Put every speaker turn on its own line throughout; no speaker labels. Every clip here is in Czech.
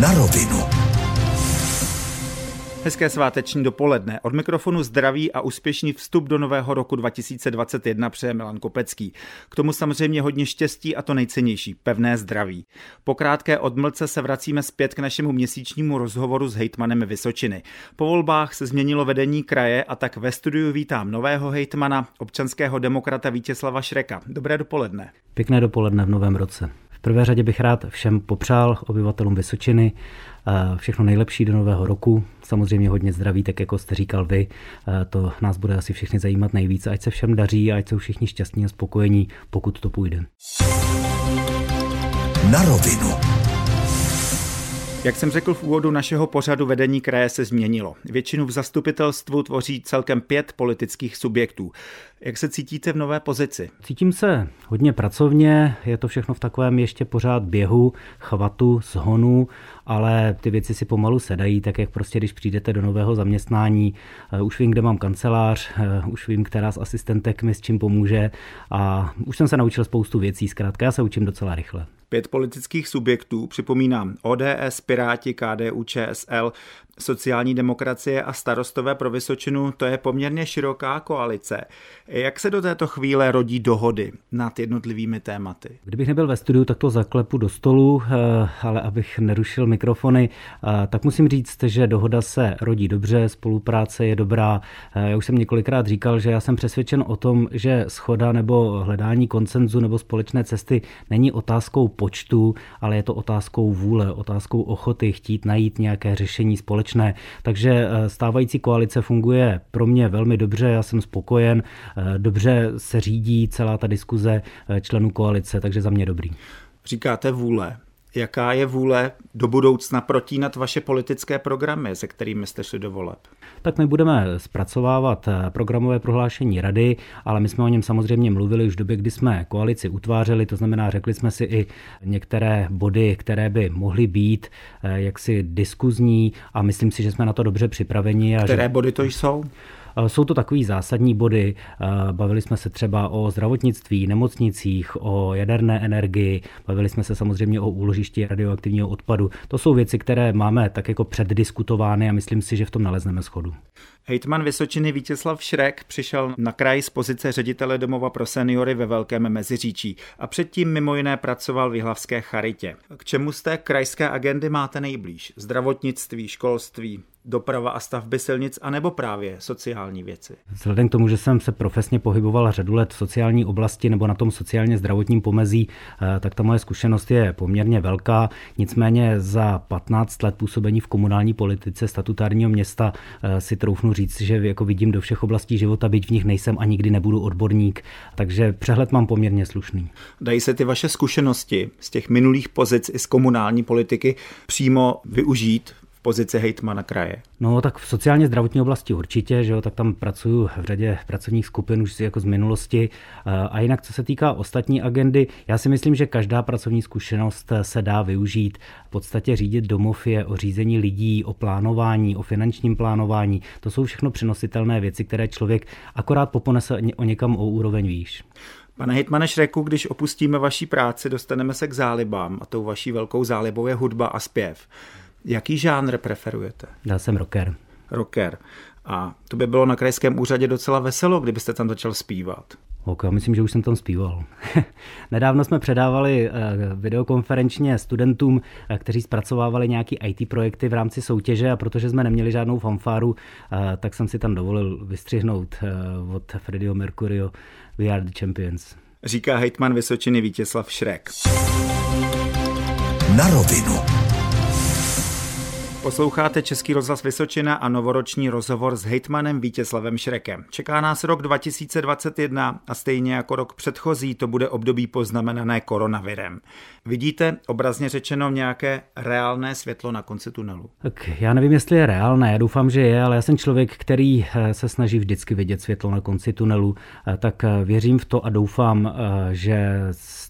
Na rovinu.
Hezké sváteční dopoledne. Od mikrofonu zdraví a úspěšný vstup do nového roku 2021 přeje Milan Kopecký. K tomu samozřejmě hodně štěstí a to nejcennější, pevné zdraví. Po krátké odmlce se vracíme zpět k našemu měsíčnímu rozhovoru s hejtmanem Vysočiny. Po volbách se změnilo vedení kraje a tak ve studiu vítám nového hejtmana, občanského demokrata Vítězslava Šreka. Dobré dopoledne.
Pěkné dopoledne v novém roce. V prvé řadě bych rád všem popřál obyvatelům Vysočiny všechno nejlepší do nového roku. Samozřejmě hodně zdraví, tak jako jste říkal vy. To nás bude asi všechny zajímat nejvíc. Ať se všem daří a ať jsou všichni šťastní a spokojení, pokud to půjde.
Na rovinu.
Jak jsem řekl v úvodu našeho pořadu, vedení kraje se změnilo. Většinu v zastupitelstvu tvoří celkem pět politických subjektů. Jak se cítíte v nové pozici?
Cítím se hodně pracovně, je to všechno v takovém ještě pořád běhu, chvatu, zhonu, ale ty věci si pomalu sedají, tak jak prostě když přijdete do nového zaměstnání, eh, už vím, kde mám kancelář, eh, už vím, která z asistentek mi s čím pomůže a už jsem se naučil spoustu věcí, zkrátka já se učím docela rychle.
Pět politických subjektů, připomínám ODS, Piráti, KDU, ČSL, sociální demokracie a starostové pro Vysočinu, to je poměrně široká koalice. Jak se do této chvíle rodí dohody nad jednotlivými tématy?
Kdybych nebyl ve studiu, tak to zaklepu do stolu, eh, ale abych nerušil mikrofony, eh, tak musím říct, že dohoda se rodí dobře, spolupráce je dobrá. Eh, já už jsem několikrát říkal, že já jsem přesvědčen o tom, že schoda nebo hledání koncenzu nebo společné cesty není otázkou počtu, ale je to otázkou vůle, otázkou ochoty chtít najít nějaké řešení společné. Takže stávající koalice funguje pro mě velmi dobře, já jsem spokojen. Eh, dobře se řídí celá ta diskuze eh, členů koalice, takže za mě dobrý.
Říkáte vůle. Jaká je vůle do budoucna protínat vaše politické programy, se kterými jste šli do voleb?
Tak my budeme zpracovávat eh, programové prohlášení rady, ale my jsme o něm samozřejmě mluvili už v době, kdy jsme koalici utvářeli, to znamená, řekli jsme si i některé body, které by mohly být jaksi diskuzní a myslím si, že jsme na to dobře připraveni.
A které
že...
body to jsou?
Jsou to takový zásadní body. Bavili jsme se třeba o zdravotnictví, nemocnicích, o jaderné energii, bavili jsme se samozřejmě o úložišti radioaktivního odpadu. To jsou věci, které máme tak jako předdiskutovány a myslím si, že v tom nalezneme schodu.
Hejtman Vysočiny Vítězslav Šrek přišel na kraj z pozice ředitele domova pro seniory ve Velkém Meziříčí a předtím mimo jiné pracoval v Jihlavské charitě. K čemu z té krajské agendy máte nejblíž? Zdravotnictví, školství, doprava a stavby silnic, anebo právě sociální věci?
Vzhledem k tomu, že jsem se profesně pohyboval řadu let v sociální oblasti nebo na tom sociálně zdravotním pomezí, eh, tak ta moje zkušenost je poměrně velká. Nicméně za 15 let působení v komunální politice statutárního města eh, si troufnu říct, že jako vidím do všech oblastí života, byť v nich nejsem a nikdy nebudu odborník, takže přehled mám poměrně slušný.
Dají se ty vaše zkušenosti z těch minulých pozic i z komunální politiky přímo využít pozici hejtmana kraje?
No tak v sociálně zdravotní oblasti určitě, že jo, tak tam pracuju v řadě pracovních skupin už jako z minulosti. A jinak, co se týká ostatní agendy, já si myslím, že každá pracovní zkušenost se dá využít. V podstatě řídit domov je o řízení lidí, o plánování, o finančním plánování. To jsou všechno přenositelné věci, které člověk akorát poponese o někam o úroveň výš.
Pane Hitmane Šreku, když opustíme vaší práci, dostaneme se k zálibám a tou vaší velkou zálibou je hudba a zpěv. Jaký žánr preferujete?
Já jsem rocker.
Rocker. A to by bylo na krajském úřadě docela veselo, kdybyste tam začal zpívat.
Ok, já myslím, že už jsem tam zpíval. Nedávno jsme předávali eh, videokonferenčně studentům, eh, kteří zpracovávali nějaký IT projekty v rámci soutěže a protože jsme neměli žádnou fanfáru, eh, tak jsem si tam dovolil vystřihnout od Freddieho Mercurio We are the champions.
Říká hejtman Vysočiny Vítězslav Šrek.
Na rovinu.
Posloucháte Český rozhlas Vysočina a novoroční rozhovor s hejtmanem Vítězslavem Šrekem. Čeká nás rok 2021 a stejně jako rok předchozí to bude období poznamenané koronavirem. Vidíte obrazně řečeno nějaké reálné světlo na konci tunelu?
Tak já nevím, jestli je reálné, já doufám, že je, ale já jsem člověk, který eh, se snaží vždycky vidět světlo na konci tunelu, eh, tak eh, věřím v to a doufám, že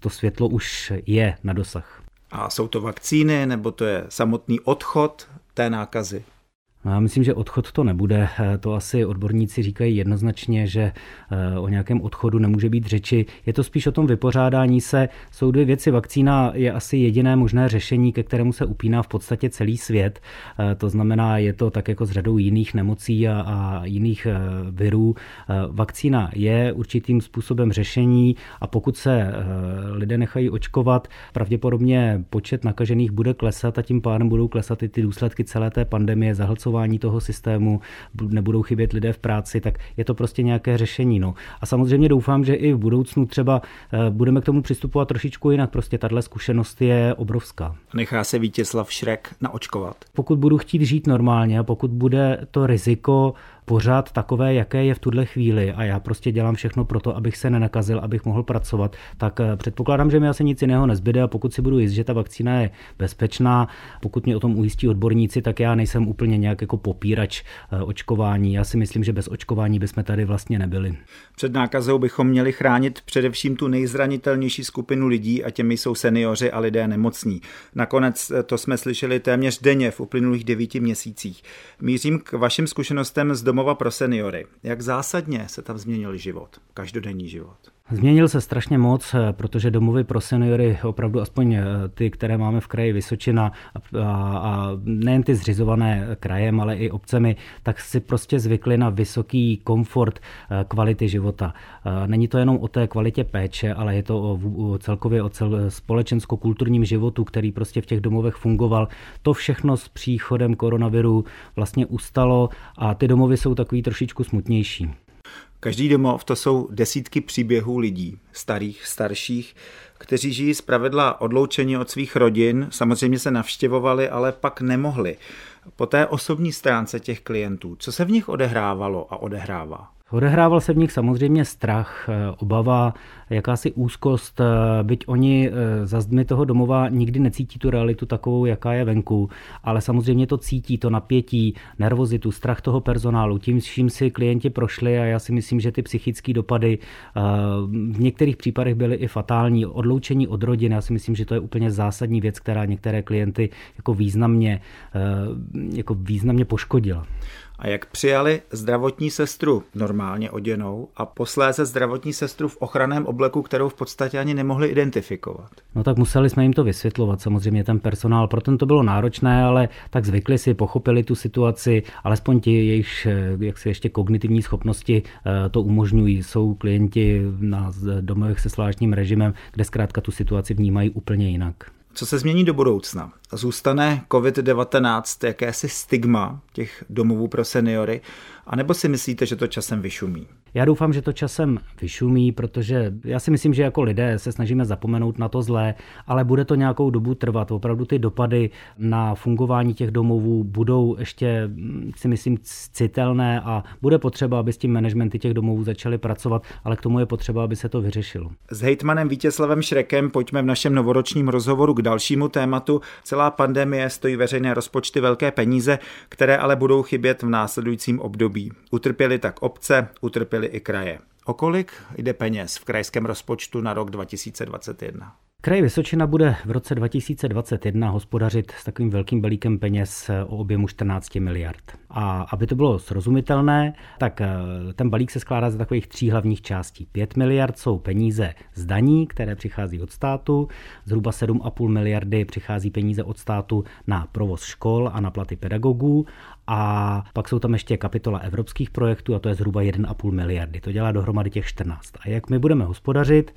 to světlo už je na dosah.
A jsou to vakcíny, nebo to je samotný odchod té nákazy?
Já myslím, že odchod to nebude. Eh, to asi odborníci říkají jednoznačně, že eh, o nějakém odchodu nemůže být řeči. Je to spíš o tom vypořádání se. Jsou dvě věci. Vakcína je asi jediné možné řešení, ke kterému se upíná v podstatě celý svět. Eh, to znamená, je to tak jako s řadou jiných nemocí a, a jiných virů. Vakcína je určitým způsobem řešení a pokud se lidé nechají očkovat, pravděpodobně počet nakažených bude klesat a tím pádem budou klesat i ty důsledky celé té pandemie, zahlcování fungování toho systému, nebudou chybět lidé v práci, tak je to prostě nějaké řešení. No. A samozřejmě doufám, že i v budoucnu třeba eh, budeme k tomu přistupovat trošičku jinak. Prostě tahle zkušenost je obrovská.
Nechá se Vítězslav Šrek naočkovat?
Pokud budu chtít žít normálně a pokud bude to riziko pořád takové, jaké je v tuhle chvíli a já prostě dělám všechno pro to, abych se nenakazil, abych mohl pracovat, tak eh, předpokládám, že mi asi nic jiného nezbyde a pokud si budu jist, že ta vakcína je bezpečná, pokud mě o tom ujistí odborníci, tak já nejsem úplně nějak jako popírač eh, očkování. Já si myslím, že bez očkování bychom tady vlastně nebyli.
Před nákazou bychom měli chránit především tu nejzranitelnější skupinu lidí a těmi jsou seniori a lidé nemocní. Nakonec eh, to jsme slyšeli téměř denně v uplynulých devíti měsících. Mířím k vašim zkušenostem z domova pro seniory. Jak zásadně se tam změnil život, každodenní život?
Změnil se strašně moc, eh, protože domovy pro seniory, opravdu aspoň eh, ty, které máme v kraji Vysočina a, a nejen ty zřizované krajem, ale i obcemi, tak si prostě zvykli na vysoký komfort eh, kvality života. Není to jenom o té kvalitě péče, ale je to o, o celkově o cel, společensko-kulturním životu, který prostě v těch domovech fungoval. To všechno s příchodem koronaviru vlastně ustalo a ty domovy jsou takový trošičku smutnější.
Každý domov to jsou desítky příběhů lidí, starých, starších, kteří žijí z pravidla odloučení od svých rodin, samozřejmě se navštěvovali, ale pak nemohli. Po té osobní stránce těch klientů, co se v nich odehrávalo a odehrává?
Odehrával se v nich samozřejmě strach, eh, obava, jakási úzkost, eh, byť oni eh, za zdmi toho domova nikdy necítí tu realitu takovou, jaká je venku, ale samozřejmě to cítí, to napětí, nervozitu, strach toho personálu, tím, čím si klienti prošli a já si myslím, že ty psychické dopady v některých případech byly i fatální. Odloučení od rodiny, já si myslím, že to je úplně zásadní věc, která některé klienty jako významně, jako významně poškodila
a jak přijali zdravotní sestru normálně oděnou a posléze zdravotní sestru v ochranném obleku, kterou v podstatě ani nemohli identifikovat.
No tak museli jsme jim to vysvětlovat, samozřejmě ten personál, pro ten to bylo náročné, ale tak zvykli si, pochopili tu situaci, alespoň ti jejich jak si ještě kognitivní schopnosti eh, to umožňují. Jsou klienti na domovech se zvláštním režimem, kde zkrátka tu situaci vnímají úplně jinak.
Co se změní do budoucna? Zůstane COVID-19 jakési stigma těch domovů pro seniory, anebo si myslíte, že to časem vyšumí?
Já doufám, že to časem vyšumí, protože já si myslím, že jako lidé se snažíme zapomenout na to zlé, ale bude to nějakou dobu trvat. Opravdu ty dopady na fungování těch domovů budou ještě, si myslím, citelné a bude potřeba, aby s tím managementy těch domovů začaly pracovat, ale k tomu je potřeba, aby se to vyřešilo.
S hejtmanem Vítězslavem Šrekem pojďme v našem novoročním rozhovoru k dalšímu tématu. Celá pandemie stojí veřejné rozpočty velké peníze, které ale budou chybět v následujícím období. Utrpěli tak obce, utrpěli i kraje. O kolik jde peněz v krajském rozpočtu na rok 2021?
Kraj Vysočina bude v roce 2021 hospodařit s takovým velkým balíkem peněz o objemu 14 miliard. A aby to bylo srozumitelné, tak eh, ten balík se skládá z takových tří hlavních částí. 5 miliard jsou peníze z daní, které přichází od státu, zhruba 7,5 miliardy přichází peníze od státu na provoz škol a na platy pedagogů a pak jsou tam ještě kapitola evropských projektů a to je zhruba 1,5 miliardy. To dělá dohromady těch 14. A jak my budeme hospodařit,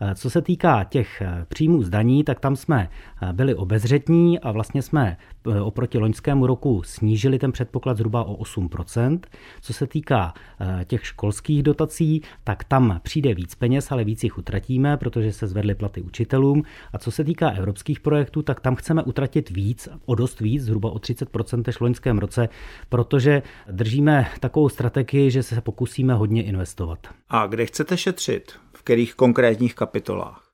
Eh, co se týká těch eh, příjmů z daní, tak tam jsme byli obezřetní a vlastně jsme oproti loňskému roku snížili ten předpoklad zhruba o 8%. Co se týká těch školských dotací, tak tam přijde víc peněz, ale víc jich utratíme, protože se zvedly platy učitelům. A co se týká evropských projektů, tak tam chceme utratit víc, o dost víc, zhruba o 30% než v loňském roce, protože držíme takovou strategii, že se pokusíme hodně investovat.
A kde chcete šetřit? kterých konkrétních kapitolách?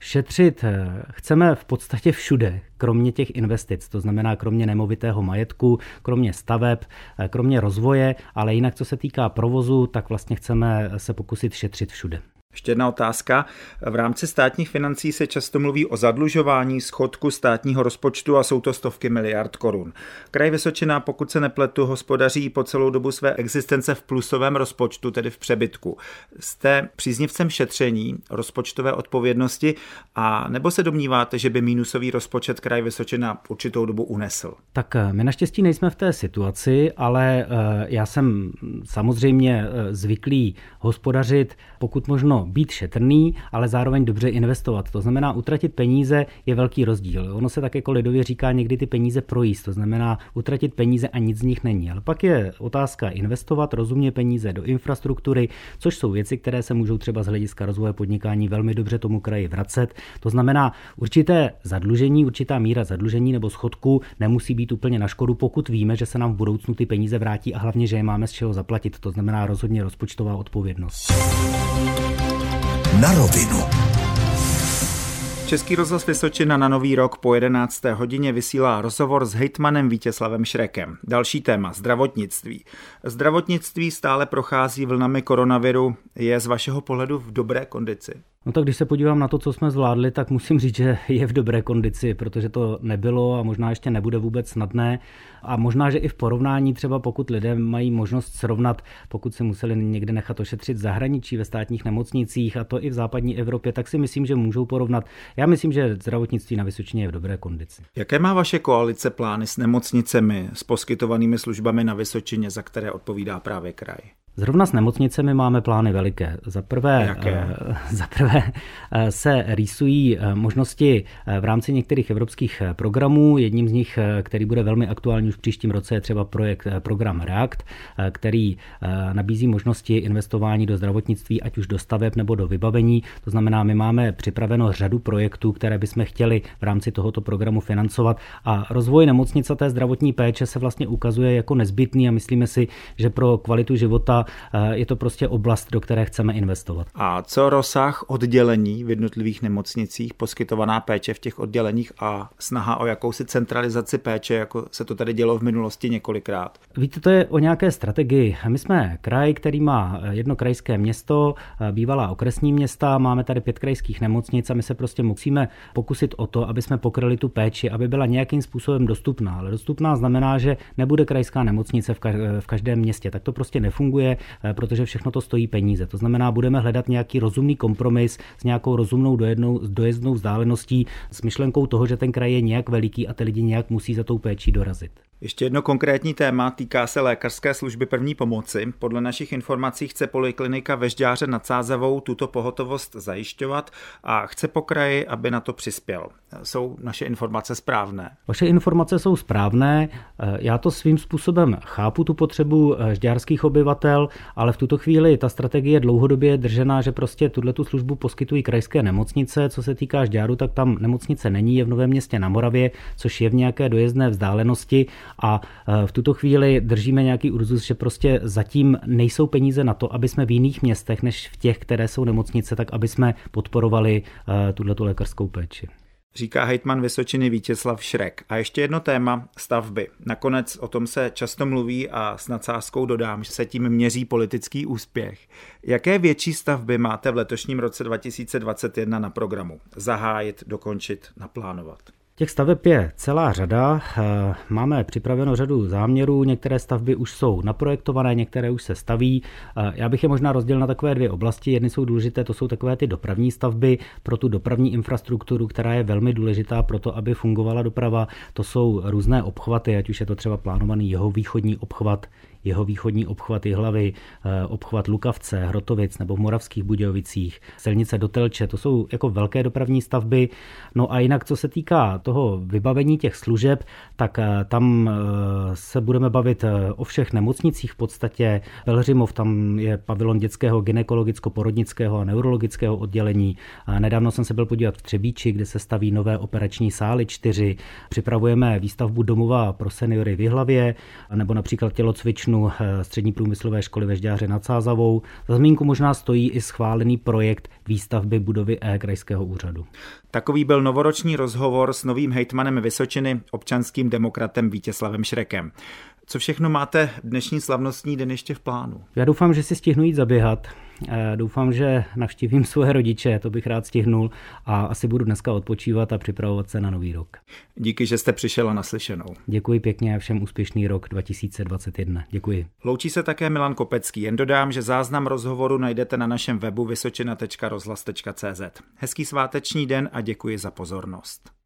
Šetřit eh, chceme v podstatě všude, kromě těch investic, to znamená kromě nemovitého majetku, kromě staveb, eh, kromě rozvoje, ale jinak co se týká provozu, tak vlastně chceme se pokusit šetřit všude.
Ještě jedna otázka. V rámci státních financí se často mluví o zadlužování schodku státního rozpočtu a jsou to stovky miliard korun. Kraj Vysočina, pokud se nepletu, hospodaří po celou dobu své existence v plusovém rozpočtu, tedy v přebytku. Jste příznivcem šetření, rozpočtové odpovědnosti a nebo se domníváte, že by mínusový rozpočet kraj Vysočina určitou dobu unesl?
Tak eh, my naštěstí nejsme v té situaci, ale eh, já jsem samozřejmě eh, zvyklý hospodařit pokud možno být šetrný, ale zároveň dobře investovat. To znamená, utratit peníze je velký rozdíl. Ono se tak jako lidově říká někdy ty peníze projíst, to znamená utratit peníze a nic z nich není. Ale pak je otázka investovat rozumně peníze do infrastruktury, což jsou věci, které se můžou třeba z hlediska rozvoje podnikání velmi dobře tomu kraji vracet. To znamená, určité zadlužení, určitá míra zadlužení nebo schodku nemusí být úplně na škodu, pokud víme, že se nám v budoucnu ty peníze vrátí a hlavně, že je máme z čeho zaplatit. To znamená rozhodně rozpočtová odpovědnost.
Na rovinu. Český rozhlas Vysočina na Nový rok po 11. hodině vysílá rozhovor s hejtmanem Vítězslavem Šrekem. Další téma, zdravotnictví. Zdravotnictví stále prochází vlnami koronaviru. Je z vašeho pohledu v dobré kondici?
No tak když se podívám na to, co jsme zvládli, tak musím říct, že je v dobré kondici, protože to nebylo a možná ještě nebude vůbec snadné. A možná, že i v porovnání třeba pokud lidé mají možnost srovnat, pokud si museli někde nechat ošetřit zahraničí ve státních nemocnicích a to i v západní Evropě, tak si myslím, že můžou porovnat. Já myslím, že zdravotnictví na Vysočině je v dobré kondici.
Jaké má vaše koalice plány s nemocnicemi, s poskytovanými službami na Vysočině, za které odpovídá právě kraj?
Zrovna s nemocnicemi máme plány veliké. Za prvé? Eh, za prvé eh, se rýsují eh, možnosti v rámci některých evropských programů. Jedním z nich, který bude velmi aktuální už v příštím roce, je třeba projekt program REACT, který nabízí možnosti investování do zdravotnictví, ať už do staveb nebo do vybavení. To znamená, my máme připraveno řadu projektů, které bychom chtěli v rámci tohoto programu financovat a rozvoj nemocnice té zdravotní péče se vlastně ukazuje jako nezbytný a myslíme si, že pro kvalitu života je to prostě oblast, do které chceme investovat.
A co rozsah oddělení v jednotlivých nemocnicích, poskytovaná péče v těch odděleních a snaha o jakousi centralizaci péče, jako se to tady dělo v minulosti několikrát?
Víte, to je o nějaké strategii. My jsme kraj, který má jedno krajské město, eh, bývalá okresní města, máme tady pět krajských nemocnic a my se prostě musíme pokusit o to, aby jsme pokryli tu péči, aby byla nějakým způsobem dostupná. Ale dostupná znamená, že nebude krajská nemocnice v každém městě. Tak to prostě nefunguje. Eh, protože všechno to stojí peníze. To znamená, budeme hledat nějaký rozumný kompromis s nějakou rozumnou dojednou, dojezdnou vzdáleností, s myšlenkou toho, že ten kraj je nějak veliký a ty lidi nějak musí za tou péčí dorazit.
Ještě jedno konkrétní téma týká se lékařské služby první pomoci. Podle našich informací chce poliklinika Vežďáře nad Sázavou tuto pohotovost zajišťovat a chce po kraji, aby na to přispěl. Jsou naše informace správné?
Vaše informace jsou správné. Já to svým způsobem chápu, tu potřebu žďárských obyvatel, ale v tuto chvíli ta strategie je dlouhodobě držená, že prostě tuhle tu službu poskytují krajské nemocnice. Co se týká žďáru, tak tam nemocnice není, je v Novém městě na Moravě, což je v nějaké dojezdné vzdálenosti a e, v tuto chvíli držíme nějaký urzus, že prostě zatím nejsou peníze na to, aby jsme v jiných městech než v těch, které jsou nemocnice, tak aby jsme podporovali e, tuto lékařskou péči
říká hejtman Vysočiny Vítězslav Šrek. A ještě jedno téma, stavby. Nakonec o tom se často mluví a s nadsázkou dodám, že se tím měří politický úspěch. Jaké větší stavby máte v letošním roce 2021 na programu? Zahájit, dokončit, naplánovat?
Těch staveb je celá řada. Eh, máme připraveno řadu záměrů, některé stavby už jsou naprojektované, některé už se staví. Eh, já bych je možná rozdělil na takové dvě oblasti. Jedny jsou důležité, to jsou takové ty dopravní stavby pro tu dopravní infrastrukturu, která je velmi důležitá pro to, aby fungovala doprava. To jsou různé obchvaty, ať už je to třeba plánovaný jeho východní obchvat, jeho východní obchvat hlavy, eh, obchvat Lukavce, Hrotovic nebo v Moravských Budějovicích, silnice do Telče, to jsou jako velké dopravní stavby. No a jinak, co se týká toho vybavení těch služeb, tak eh, tam eh, se budeme bavit o všech nemocnicích v podstatě. Pelhřimov, tam je pavilon dětského gynekologicko-porodnického a neurologického oddělení. Nedávno jsem se byl podívat v Třebíči, kde se staví nové operační sály čtyři. Připravujeme výstavbu domova pro seniory v Jihlavě, nebo například tělocvičnu plánu eh, střední průmyslové školy ve Žďáře nad Sázavou. Za zmínku možná stojí i schválený projekt výstavby budovy E krajského úřadu.
Takový byl novoroční rozhovor s novým hejtmanem Vysočiny, občanským demokratem Vítězslavem Šrekem. Co všechno máte dnešní slavnostní den ještě v plánu?
Já doufám, že si stihnu jít zaběhat Doufám, že navštívím svoje rodiče, to bych rád stihnul a asi budu dneska odpočívat a připravovat se na nový rok.
Díky, že jste přišel naslyšenou.
Děkuji pěkně a všem úspěšný rok 2021. Děkuji.
Loučí se také Milan Kopecký. Jen dodám, že záznam rozhovoru najdete na našem webu vysočina.rozhlas.cz. Hezký sváteční den a děkuji za pozornost.